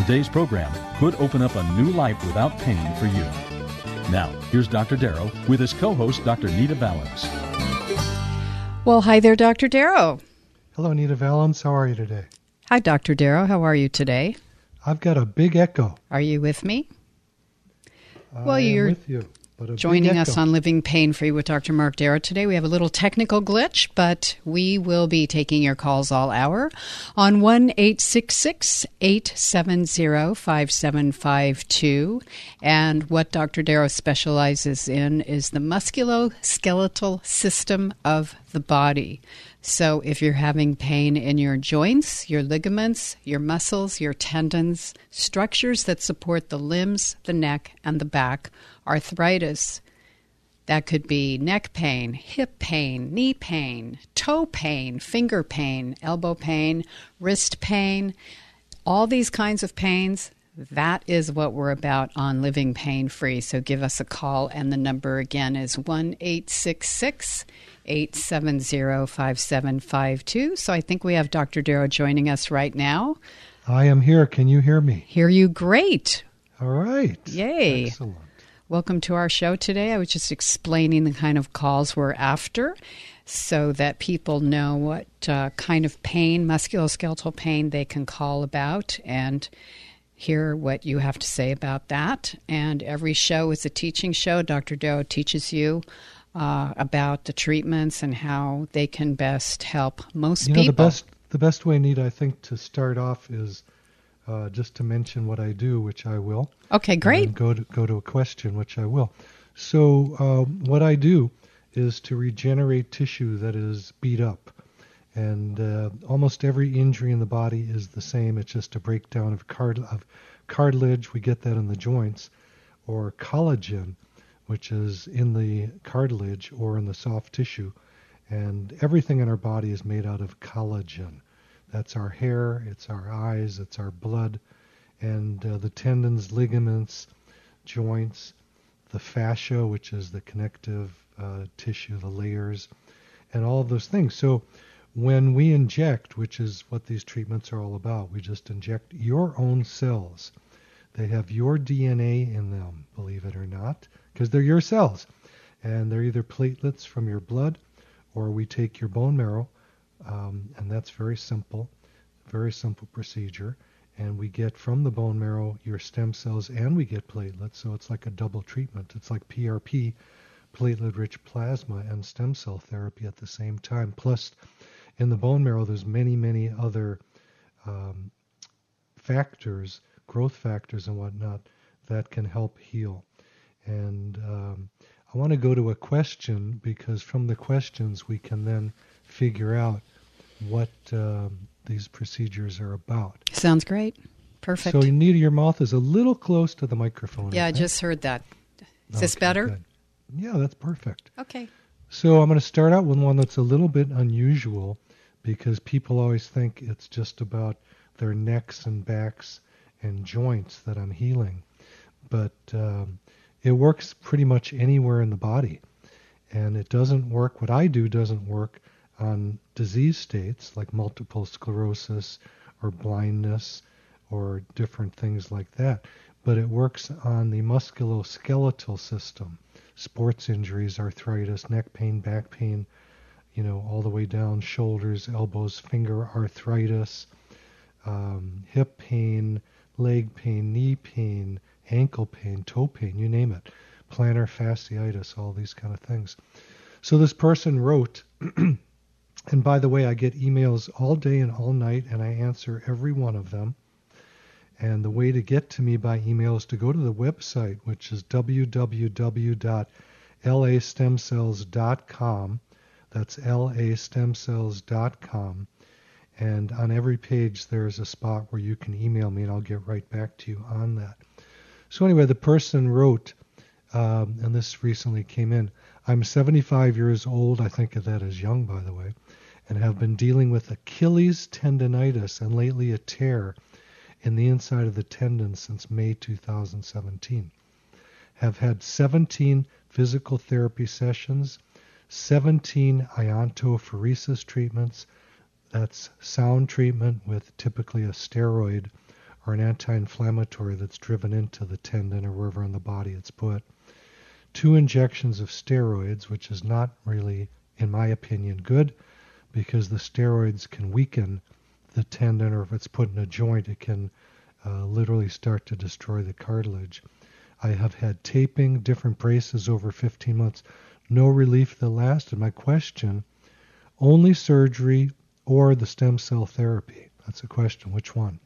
Today's program could open up a new life without pain for you. Now, here's Dr. Darrow with his co host, Dr. Nita Valens. Well, hi there, Dr. Darrow. Hello, Nita Valens. How are you today? Hi, Dr. Darrow. How are you today? I've got a big echo. Are you with me? I Well, you're with you, but a big Joining us on Living Pain Free with Dr. Mark Darrow today. We have a little technical glitch, but we will be taking your calls all hour on 1 870 5752. And what Dr. Darrow specializes in is the musculoskeletal system of the body. So if you're having pain in your joints, your ligaments, your muscles, your tendons, structures that support the limbs, the neck, and the back, arthritis, that could be neck pain, hip pain, knee pain, toe pain, finger pain, elbow pain, wrist pain, all these kinds of pains. That is what we're about on Living Pain Free. So give us a call, and the number again is 1 866 870 5752. So I think we have Dr. Darrow joining us right now. I am here. Can you hear me? Hear you great. All right. Yay. Excellent. Welcome to our show today. I was just explaining the kind of calls we're after so that people know what uh, kind of pain, musculoskeletal pain, they can call about and hear what you have to say about that. And every show is a teaching show. Dr. Doe teaches you uh, about the treatments and how they can best help most You know, people. the best the best way, Nita, I think, to start off is uh, just to mention what I do, which I will. okay, great. go to go to a question, which I will. So um, what I do is to regenerate tissue that is beat up, and uh, almost every injury in the body is the same. It's just a breakdown of of cartilage. We get that in the joints, or collagen, which is in the cartilage or in the soft tissue, and everything in our body is made out of collagen. That's our hair, it's our eyes, it's our blood, and uh, the tendons, ligaments, joints, the fascia, which is the connective uh, tissue, the layers, and all of those things. So when we inject, which is what these treatments are all about, we just inject your own cells. They have your DNA in them, believe it or not, because they're your cells. And they're either platelets from your blood or we take your bone marrow, um, and that's very simple, very simple procedure. And we get from the bone marrow your stem cells and we get platelets, so it's like a double treatment. It's like PRP, platelet rich plasma, and stem cell therapy at the same time. Plus, in the bone marrow, there's many, many other um, factors, growth factors and whatnot, that can help heal. And um, I want to go to a question because from the questions we can then figure out what um, these procedures are about. Sounds great. Perfect. So, Anita, your mouth is a little close to the microphone. yeah, I think. just heard that. Is this better? good. Yeah, that's perfect. Okay. So I'm going to start out with one that's a little bit unusual because people always think it's just about their necks and backs and joints that I'm healing. But um, it works pretty much anywhere in the body. And it doesn't work, what I do doesn't work on disease states like multiple sclerosis or blindness or different things like that. But it works on the musculoskeletal system sports injuries, arthritis, neck pain, back pain, you know, all the way down, shoulders, elbows, finger arthritis, um, hip pain, leg pain, knee pain, ankle pain, toe pain, you name it, plantar fasciitis, all these kind of things. So this person wrote, and by the way, I get emails all day and all night, and I answer every one of them. And the way to get to me by email is to go to the website, which is www.lastemcells.com. That's lastemcells.com. And on every page, there's a spot where you can email me, and I'll get right back to you on that. So anyway, the person wrote, um, and this recently came in. I'm 75 years old. I think of that as young, by the way, and have been dealing with Achilles tendonitis and lately a tear in the inside of the tendon since May 2017. Have had 17 physical therapy sessions, 17 iontophoresis treatments. That's sound treatment with typically a steroid or an anti inflammatory that's driven into the tendon or wherever in the body it's put. Two injections of steroids, which is not really, in my opinion, good because the steroids can weaken the tendon, or if it's put in a joint, it can uh, literally start to destroy the cartilage. I have had taping, different braces over 15 months, no relief that lasted. My question only surgery or the stem cell therapy? That's a question. Which one?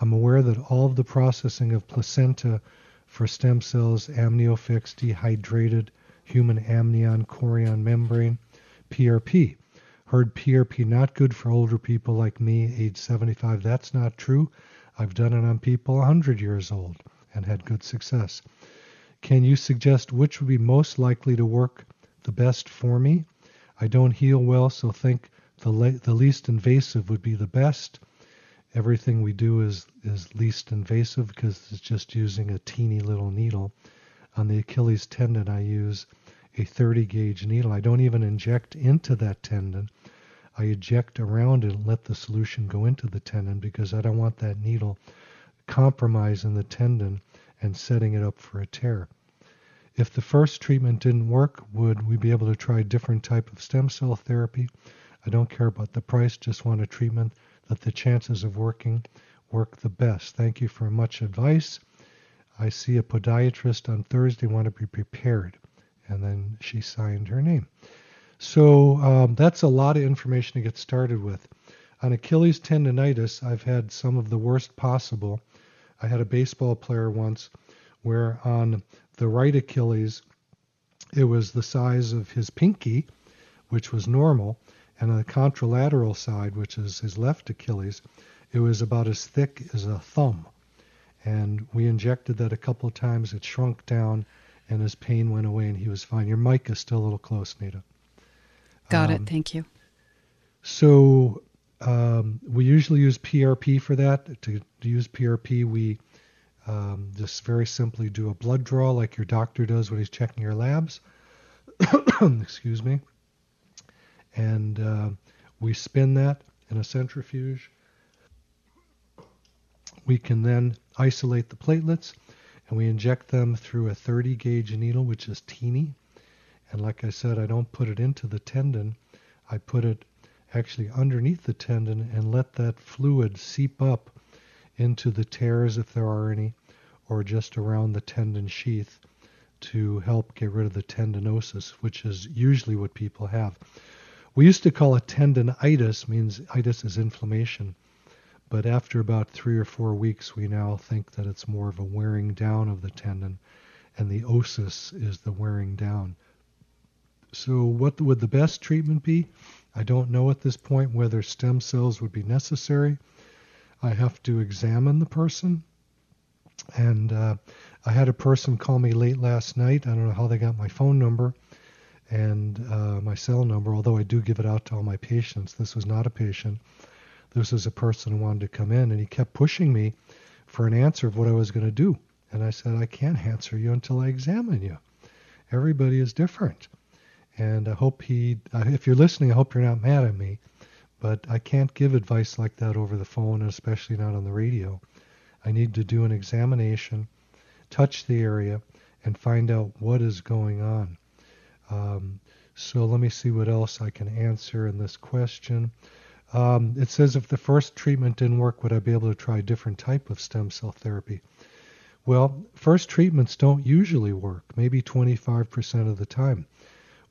I'm aware that all of the processing of placenta for stem cells, amniofix, dehydrated human amnion chorion membrane, PRP. Heard PRP not good for older people like me, age 75. That's not true. I've done it on people 100 years old and had good success. Can you suggest which would be most likely to work the best for me? I don't heal well, so think the, le- the least invasive would be the best. Everything we do is, is least invasive because it's just using a teeny little needle. On the Achilles tendon, I use a 30 gauge needle. I don't even inject into that tendon. I eject around it and let the solution go into the tendon because I don't want that needle compromising the tendon and setting it up for a tear. If the first treatment didn't work, would we be able to try a different type of stem cell therapy? I don't care about the price, just want a treatment that the chances of working work the best. Thank you for much advice. I see a podiatrist on Thursday, want to be prepared. And then she signed her name. So um, that's a lot of information to get started with. On Achilles tendonitis, I've had some of the worst possible. I had a baseball player once where on the right Achilles, it was the size of his pinky, which was normal, and on the contralateral side, which is his left Achilles, it was about as thick as a thumb. And we injected that a couple of times. It shrunk down, and his pain went away, and he was fine. Your mic is still a little close, Nita. Got um, it. Thank you. So um, we usually use PRP for that. To, to use PRP, we um, just very simply do a blood draw like your doctor does when he's checking your labs. Excuse me. And uh, we spin that in a centrifuge. We can then isolate the platelets and we inject them through a 30 gauge needle, which is teeny. And like I said, I don't put it into the tendon. I put it actually underneath the tendon and let that fluid seep up into the tears if there are any, or just around the tendon sheath to help get rid of the tendinosis, which is usually what people have. We used to call it tendonitis, means itis is inflammation. But after about three or four weeks, we now think that it's more of a wearing down of the tendon, and the osis is the wearing down. So, what would the best treatment be? I don't know at this point whether stem cells would be necessary. I have to examine the person. And uh, I had a person call me late last night. I don't know how they got my phone number and uh, my cell number, although I do give it out to all my patients. This was not a patient. This was a person who wanted to come in, and he kept pushing me for an answer of what I was going to do. And I said, I can't answer you until I examine you. Everybody is different. And I hope he, if you're listening, I hope you're not mad at me. But I can't give advice like that over the phone, and especially not on the radio. I need to do an examination, touch the area, and find out what is going on. Um, so let me see what else I can answer in this question. Um, it says if the first treatment didn't work, would I be able to try a different type of stem cell therapy? Well, first treatments don't usually work, maybe 25% of the time.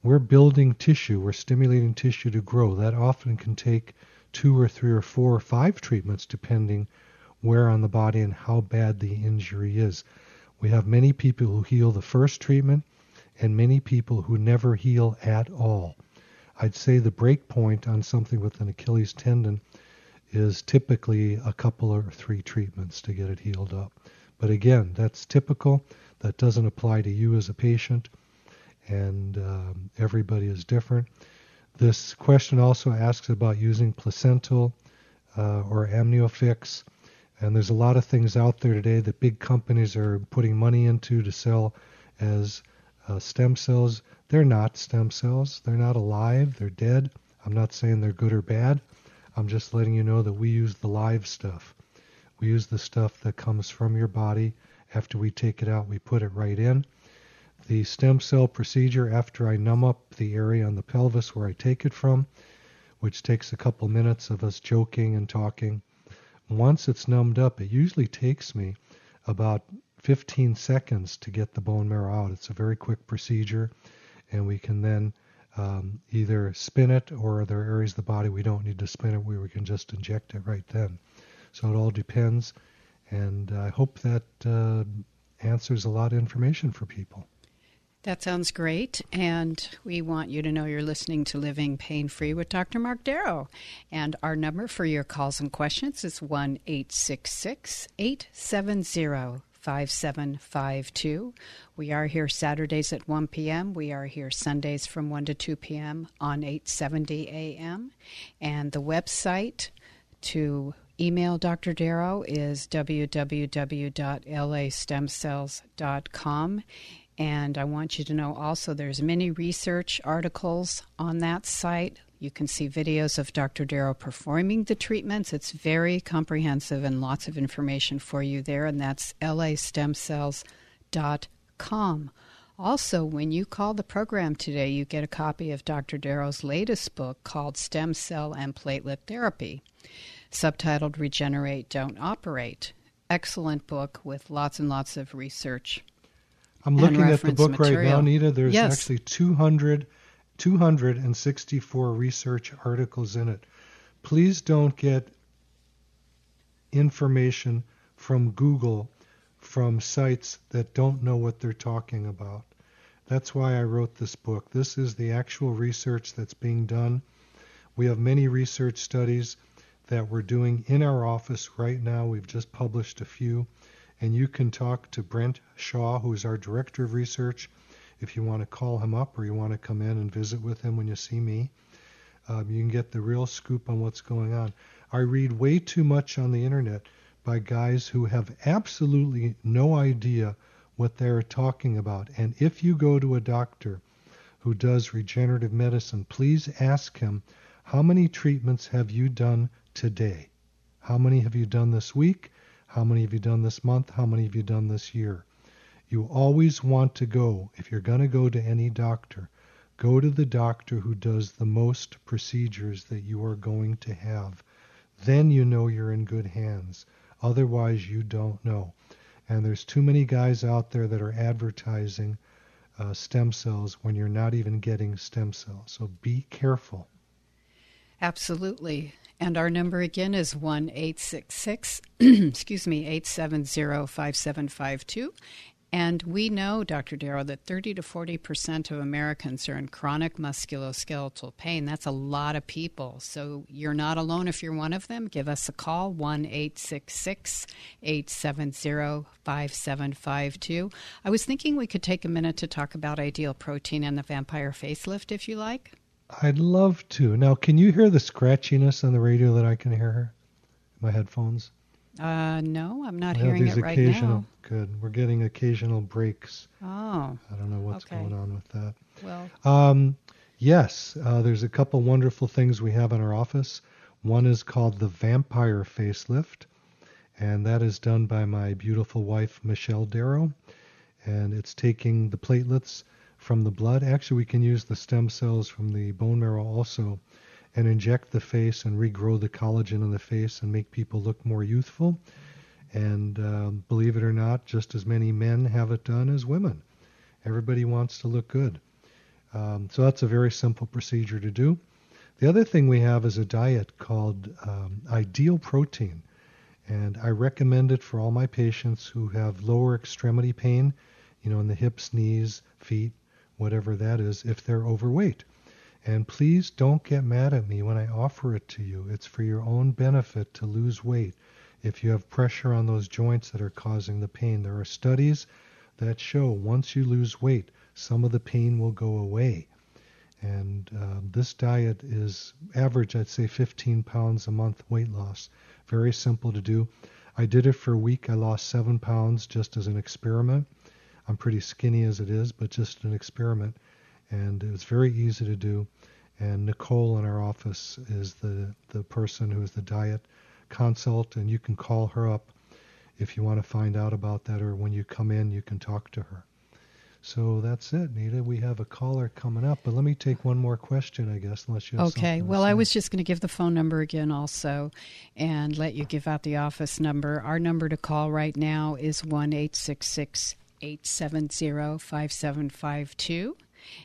We're building tissue, we're stimulating tissue to grow. That often can take two or three or four or five treatments depending where on the body and how bad the injury is. We have many people who heal the first treatment and many people who never heal at all. I'd say the break point on something with an Achilles tendon is typically a couple or three treatments to get it healed up. But again, that's typical. That doesn't apply to you as a patient, and um, everybody is different. This question also asks about using placental uh, or amniofix. And there's a lot of things out there today that big companies are putting money into to sell as uh, stem cells. They're not stem cells. They're not alive. They're dead. I'm not saying they're good or bad. I'm just letting you know that we use the live stuff. We use the stuff that comes from your body. After we take it out, we put it right in. The stem cell procedure, after I numb up the area on the pelvis where I take it from, which takes a couple minutes of us joking and talking, once it's numbed up, it usually takes me about 15 seconds to get the bone marrow out. It's a very quick procedure, and we can then um, either spin it or there are areas of the body we don't need to spin it we can just inject it right then. So it all depends, and I hope that uh, answers a lot of information for people. That sounds great. And we want you to know you're listening to Living Pain Free with Dr. Mark Darrow. And our number for your calls and questions is 1 870 5752. We are here Saturdays at 1 p.m. We are here Sundays from 1 to 2 p.m. on 870 a.m. And the website to email Dr. Darrow is www.lastemcells.com. And I want you to know also there's many research articles on that site. You can see videos of Dr. Darrow performing the treatments. It's very comprehensive and lots of information for you there, and that's lastemcells.com. Also, when you call the program today, you get a copy of Dr. Darrow's latest book called Stem Cell and Platelet Therapy, subtitled Regenerate, Don't Operate. Excellent book with lots and lots of research I'm looking at the book material. right now, Nita. There's yes. actually 200, 264 research articles in it. Please don't get information from Google from sites that don't know what they're talking about. That's why I wrote this book. This is the actual research that's being done. We have many research studies that we're doing in our office right now. We've just published a few and you can talk to Brent Shaw, who is our director of research, if you want to call him up or you want to come in and visit with him when you see me. Um, you can get the real scoop on what's going on. I read way too much on the internet by guys who have absolutely no idea what they're talking about. And if you go to a doctor who does regenerative medicine, please ask him, how many treatments have you done today? How many have you done this week? How many have you done this month? How many have you done this year? You always want to go, if you're going to go to any doctor, go to the doctor who does the most procedures that you are going to have. Then you know you're in good hands. Otherwise, you don't know. And there's too many guys out there that are advertising uh, stem cells when you're not even getting stem cells. So be careful. Absolutely. And our number again is 1 866, excuse me, 870 5752. And we know, Dr. Darrow, that 30 to 40 percent of Americans are in chronic musculoskeletal pain. That's a lot of people. So you're not alone if you're one of them. Give us a call, 1 866 870 5752. I was thinking we could take a minute to talk about ideal protein and the vampire facelift, if you like. I'd love to. Now, can you hear the scratchiness on the radio that I can hear? My headphones? Uh, no, I'm not well, hearing it right occasional, now. Good. We're getting occasional breaks. Oh. I don't know what's okay. going on with that. Well. Um, yes, uh, there's a couple wonderful things we have in our office. One is called the Vampire Facelift, and that is done by my beautiful wife, Michelle Darrow. And it's taking the platelets from the blood. Actually, we can use the stem cells from the bone marrow also and inject the face and regrow the collagen in the face and make people look more youthful. And uh, believe it or not, just as many men have it done as women. Everybody wants to look good. Um, so that's a very simple procedure to do. The other thing we have is a diet called um, Ideal Protein. And I recommend it for all my patients who have lower extremity pain, you know, in the hips, knees, feet, whatever that is, if they're overweight. And please don't get mad at me when I offer it to you. It's for your own benefit to lose weight. if you have pressure on those joints that are causing the pain. There are studies that show once you lose weight, some of the pain will go away. And uh, this diet is average, I'd say 15 pounds a month weight loss. Very simple to do. I did it for a week. I lost seven pounds just as an experiment. I'm pretty skinny as it is, but just an experiment. And it's very easy to do. And Nicole in our office is the, the person who is the diet consult, and you can call her up if you want to find out about that, or when you come in, you can talk to her. So that's it, Nita. We have a caller coming up, but let me take one more question, I guess, unless you have Okay. Well, I was just going to give the phone number again also and let you give out the office number. Our number to call right now is 1 870 5752.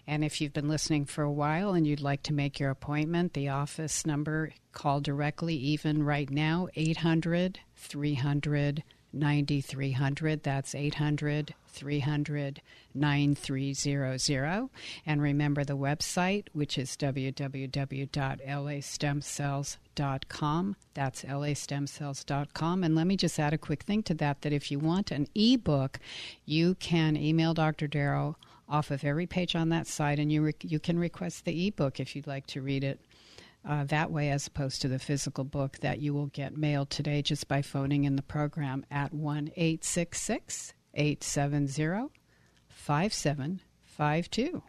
And if you've been listening for a while and you'd like to make your appointment, the office number, call directly, even right now, 800 300 9300. That's 800 300 9300. And remember the website, which is www.lastemcells.com. That's lastemcells.com. And let me just add a quick thing to that that if you want an ebook, you can email Dr. Darrow off of every page on that site, and you, re- you can request the ebook if you'd like to read it uh, that way as opposed to the physical book that you will get mailed today just by phoning in the program at 1 870 5752.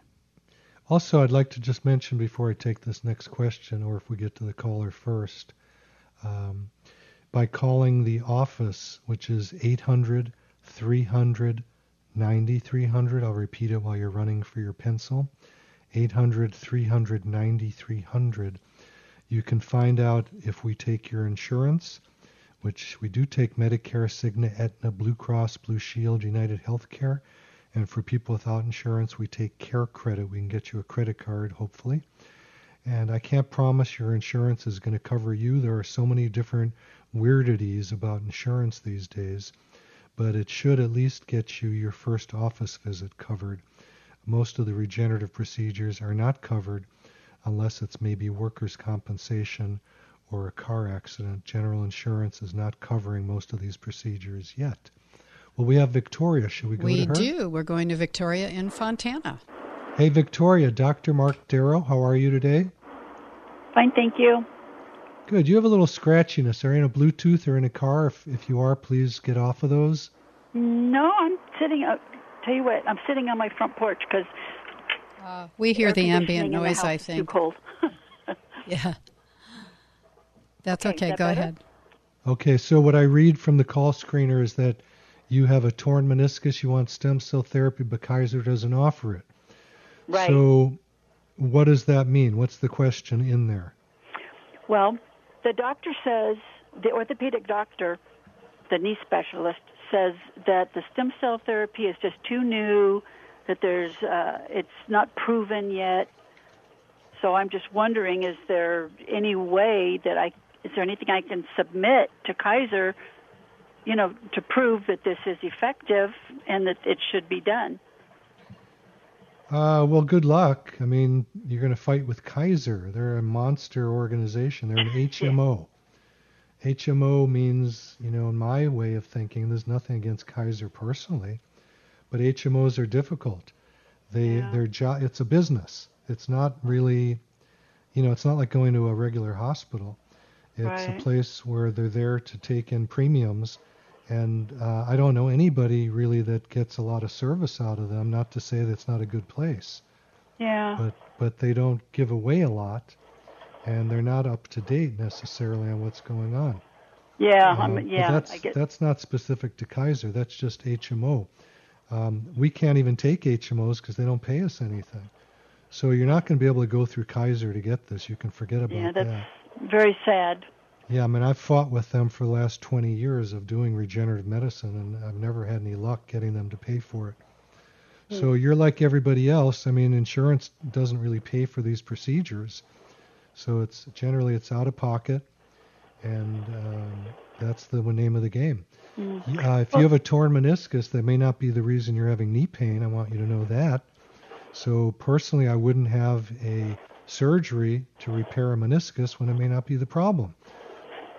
Also, I'd like to just mention before I take this next question, or if we get to the caller first, um, by calling the office, which is 800 300 9300, I'll repeat it while you're running for your pencil 800 300 9300 you can find out if we take your insurance, which we do take Medicare, Cigna, Aetna, Blue Cross, Blue Shield, United Healthcare. And for people without insurance, we take CareCredit. We can get you a credit card, hopefully. And I can't promise your insurance is going to cover you. There are so many different weirdities about insurance these days, but it should at least get you your first office visit covered. Most of the regenerative procedures are not covered unless it's maybe workers' compensation or a car accident. General insurance is not covering most of these procedures yet. Well, we have Victoria. Should we go we to her? We do. We're going to Victoria in Fontana. Hey, Victoria. Dr. Mark Darrow, how are you today? Fine, thank you. Good. You have a little scratchiness. Are you in a Bluetooth or in a car? If, if you are, please get off of those. No, I'm sitting. Uh, tell you what, I'm sitting on my front porch because uh, we hear the ambient noise, the I think. Too cold. yeah. That's okay. okay. That Go better? ahead. Okay, so what I read from the call screener is that you have a torn meniscus, you want stem cell therapy, but Kaiser doesn't offer it. Right. So what does that mean? What's the question in there? Well, the doctor says, the orthopedic doctor, the knee specialist, says that the stem cell therapy is just too new that there's uh, it's not proven yet. So I'm just wondering, is there any way that I is there anything I can submit to Kaiser, you know, to prove that this is effective and that it should be done? Uh, well, good luck. I mean, you're going to fight with Kaiser. They're a monster organization. They're an HMO. HMO means, you know, in my way of thinking, there's nothing against Kaiser personally but HMOs are difficult. They yeah. their job it's a business. It's not really, you know, it's not like going to a regular hospital. It's right. a place where they're there to take in premiums, and uh, I don't know anybody really that gets a lot of service out of them. Not to say that it's not a good place. Yeah. But but they don't give away a lot, and they're not up to date necessarily on what's going on. Yeah, uh, yeah. that's that's not specific to Kaiser. That's just HMO. Um, we can't even take HMOs because they don't pay us anything. So you're not going to be able to go through Kaiser to get this. You can forget about yeah, that's that. very sad. Yeah, I mean, I've fought with them for the last 20 years of doing regenerative medicine, and I've never had any luck getting them to pay for it. Hmm. So you're like everybody else. I mean, insurance doesn't really pay for these procedures, so it's generally it's out of pocket, and um, that's the name of the game. Mm. Uh, if you have a torn meniscus, that may not be the reason you're having knee pain. I want you to know that. So personally, I wouldn't have a surgery to repair a meniscus when it may not be the problem.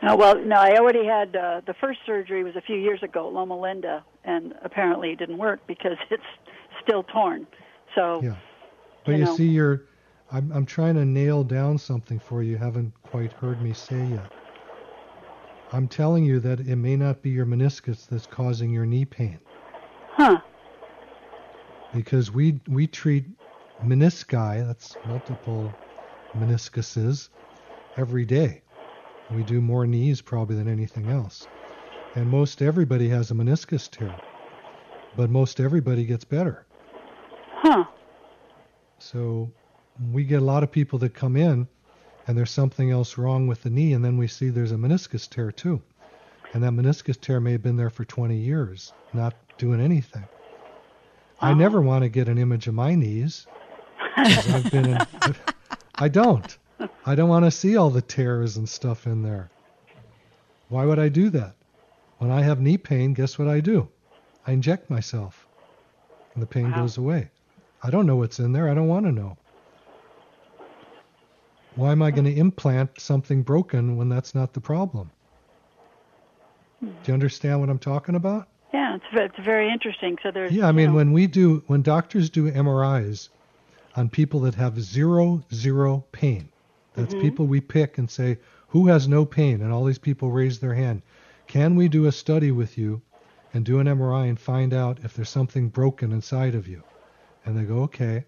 Uh, well, no, I already had uh, the first surgery was a few years ago, Loma Linda, and apparently it didn't work because it's still torn. So, yeah. But you, you know. see, you're. I'm I'm trying to nail down something for you. Haven't quite heard me say yet. I'm telling you that it may not be your meniscus that's causing your knee pain. Huh. Because we we treat menisci, that's multiple meniscuses, every day. We do more knees probably than anything else. And most everybody has a meniscus tear. But most everybody gets better. Huh. So we get a lot of people that come in and there's something else wrong with the knee, and then we see there's a meniscus tear too. And that meniscus tear may have been there for 20 years, not doing anything. I Uh-huh. never want to get an image of my knees. I've been in, I don't. I don't want to see all the tears and stuff in there. Why would I do that? When I have knee pain, guess what I do? I inject myself, and the pain Wow. goes away. I don't know what's in there. I don't want to know. Why am I going to implant something broken when that's not the problem? Do you understand what I'm talking about? Yeah, it's it's very interesting. So there's Yeah, I you mean, know, when we do, when doctors do MRIs on people that have zero, zero pain, that's mm-hmm. people we pick and say, who has no pain? And all these people raise their hand. Can we do a study with you and do an MRI and find out if there's something broken inside of you? And they go, okay.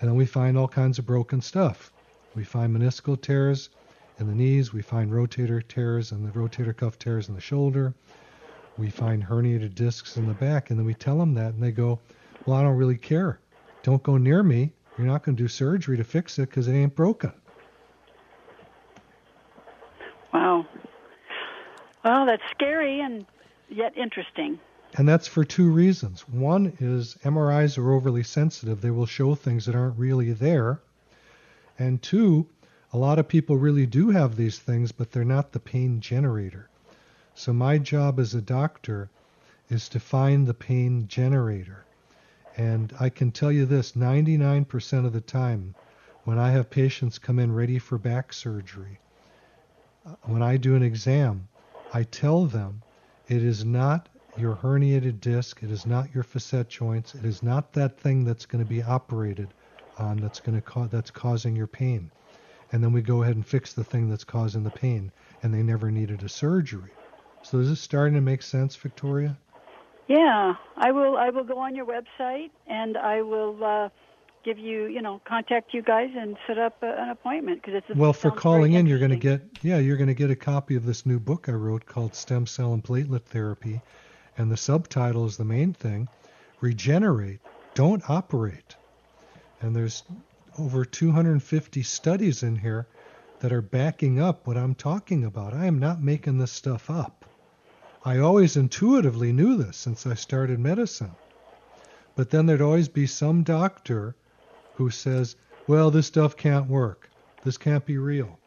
And then we find all kinds of broken stuff. We find meniscal tears in the knees. We find rotator tears and the rotator cuff tears in the shoulder we find herniated discs in the back, and then we tell them that, and they go, "Well, I don't really care. Don't go near me. You're not going to do surgery to fix it because it ain't broken." wow. That's scary and yet interesting. And that's for two reasons. One is MRIs are overly sensitive; they will show things that aren't really there. And two, a lot of people really do have these things, but they're not the pain generator. So my job as a doctor is to find the pain generator. And I can tell you this 99% of the time, when I have patients come in ready for back surgery, uh, when I do an exam, I tell them it is not your herniated disc, it is not your facet joints, it is not that thing that's going to be operated on that's going to ca- that's causing your pain. And then we go ahead and fix the thing that's causing the pain, and they never needed a surgery. So is this starting to make sense, Victoria? Yeah, I will. I will go on your website and I will uh, give you, you know, contact you guys and set up a, an appointment because it's. Well, for calling in, you're going to get yeah, you're going to get a copy of this new book I wrote called Stem Cell and Platelet Therapy, and the subtitle is the main thing: Regenerate, don't operate. And there's over 250 studies in here that are backing up what I'm talking about. I am not making this stuff up. I always intuitively knew this since I started medicine. But then there'd always be some doctor who says, well, this stuff can't work. This can't be real.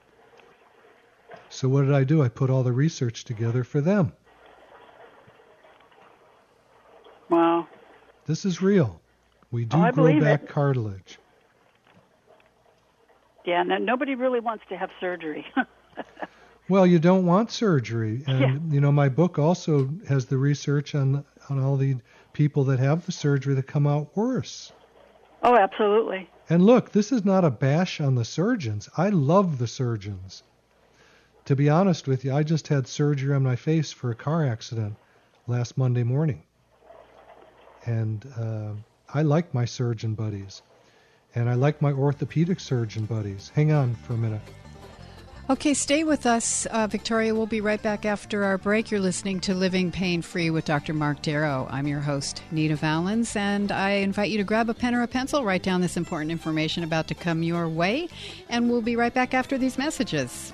So what did I do? I put all the research together for them. Wow. This is real. We do Oh, grow back it. cartilage. Yeah. No, nobody really wants to have surgery. Well, you don't want surgery, and Yeah. you know my book also has the research on on all the people that have the surgery that come out worse. Oh, absolutely. And look, this is not a bash on the surgeons. I love the surgeons. To be honest with you, I just had surgery on my face for a car accident last Monday morning. And uh, I like my surgeon buddies. And I like my orthopedic surgeon buddies. Hang on for a minute. Okay, stay with us, uh, Victoria. We'll be right back after our break. You're listening to Living Pain Free with Dr. Mark Darrow. I'm your host, Nita Valens, and I invite you to grab a pen or a pencil, write down this important information about to come your way, and we'll be right back after these messages.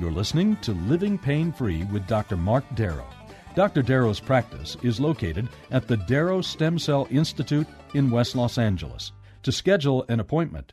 You're listening to Living Pain Free with Dr. Mark Darrow. Dr. Darrow's practice is located at the Darrow Stem Cell Institute in West Los Angeles. To schedule an appointment,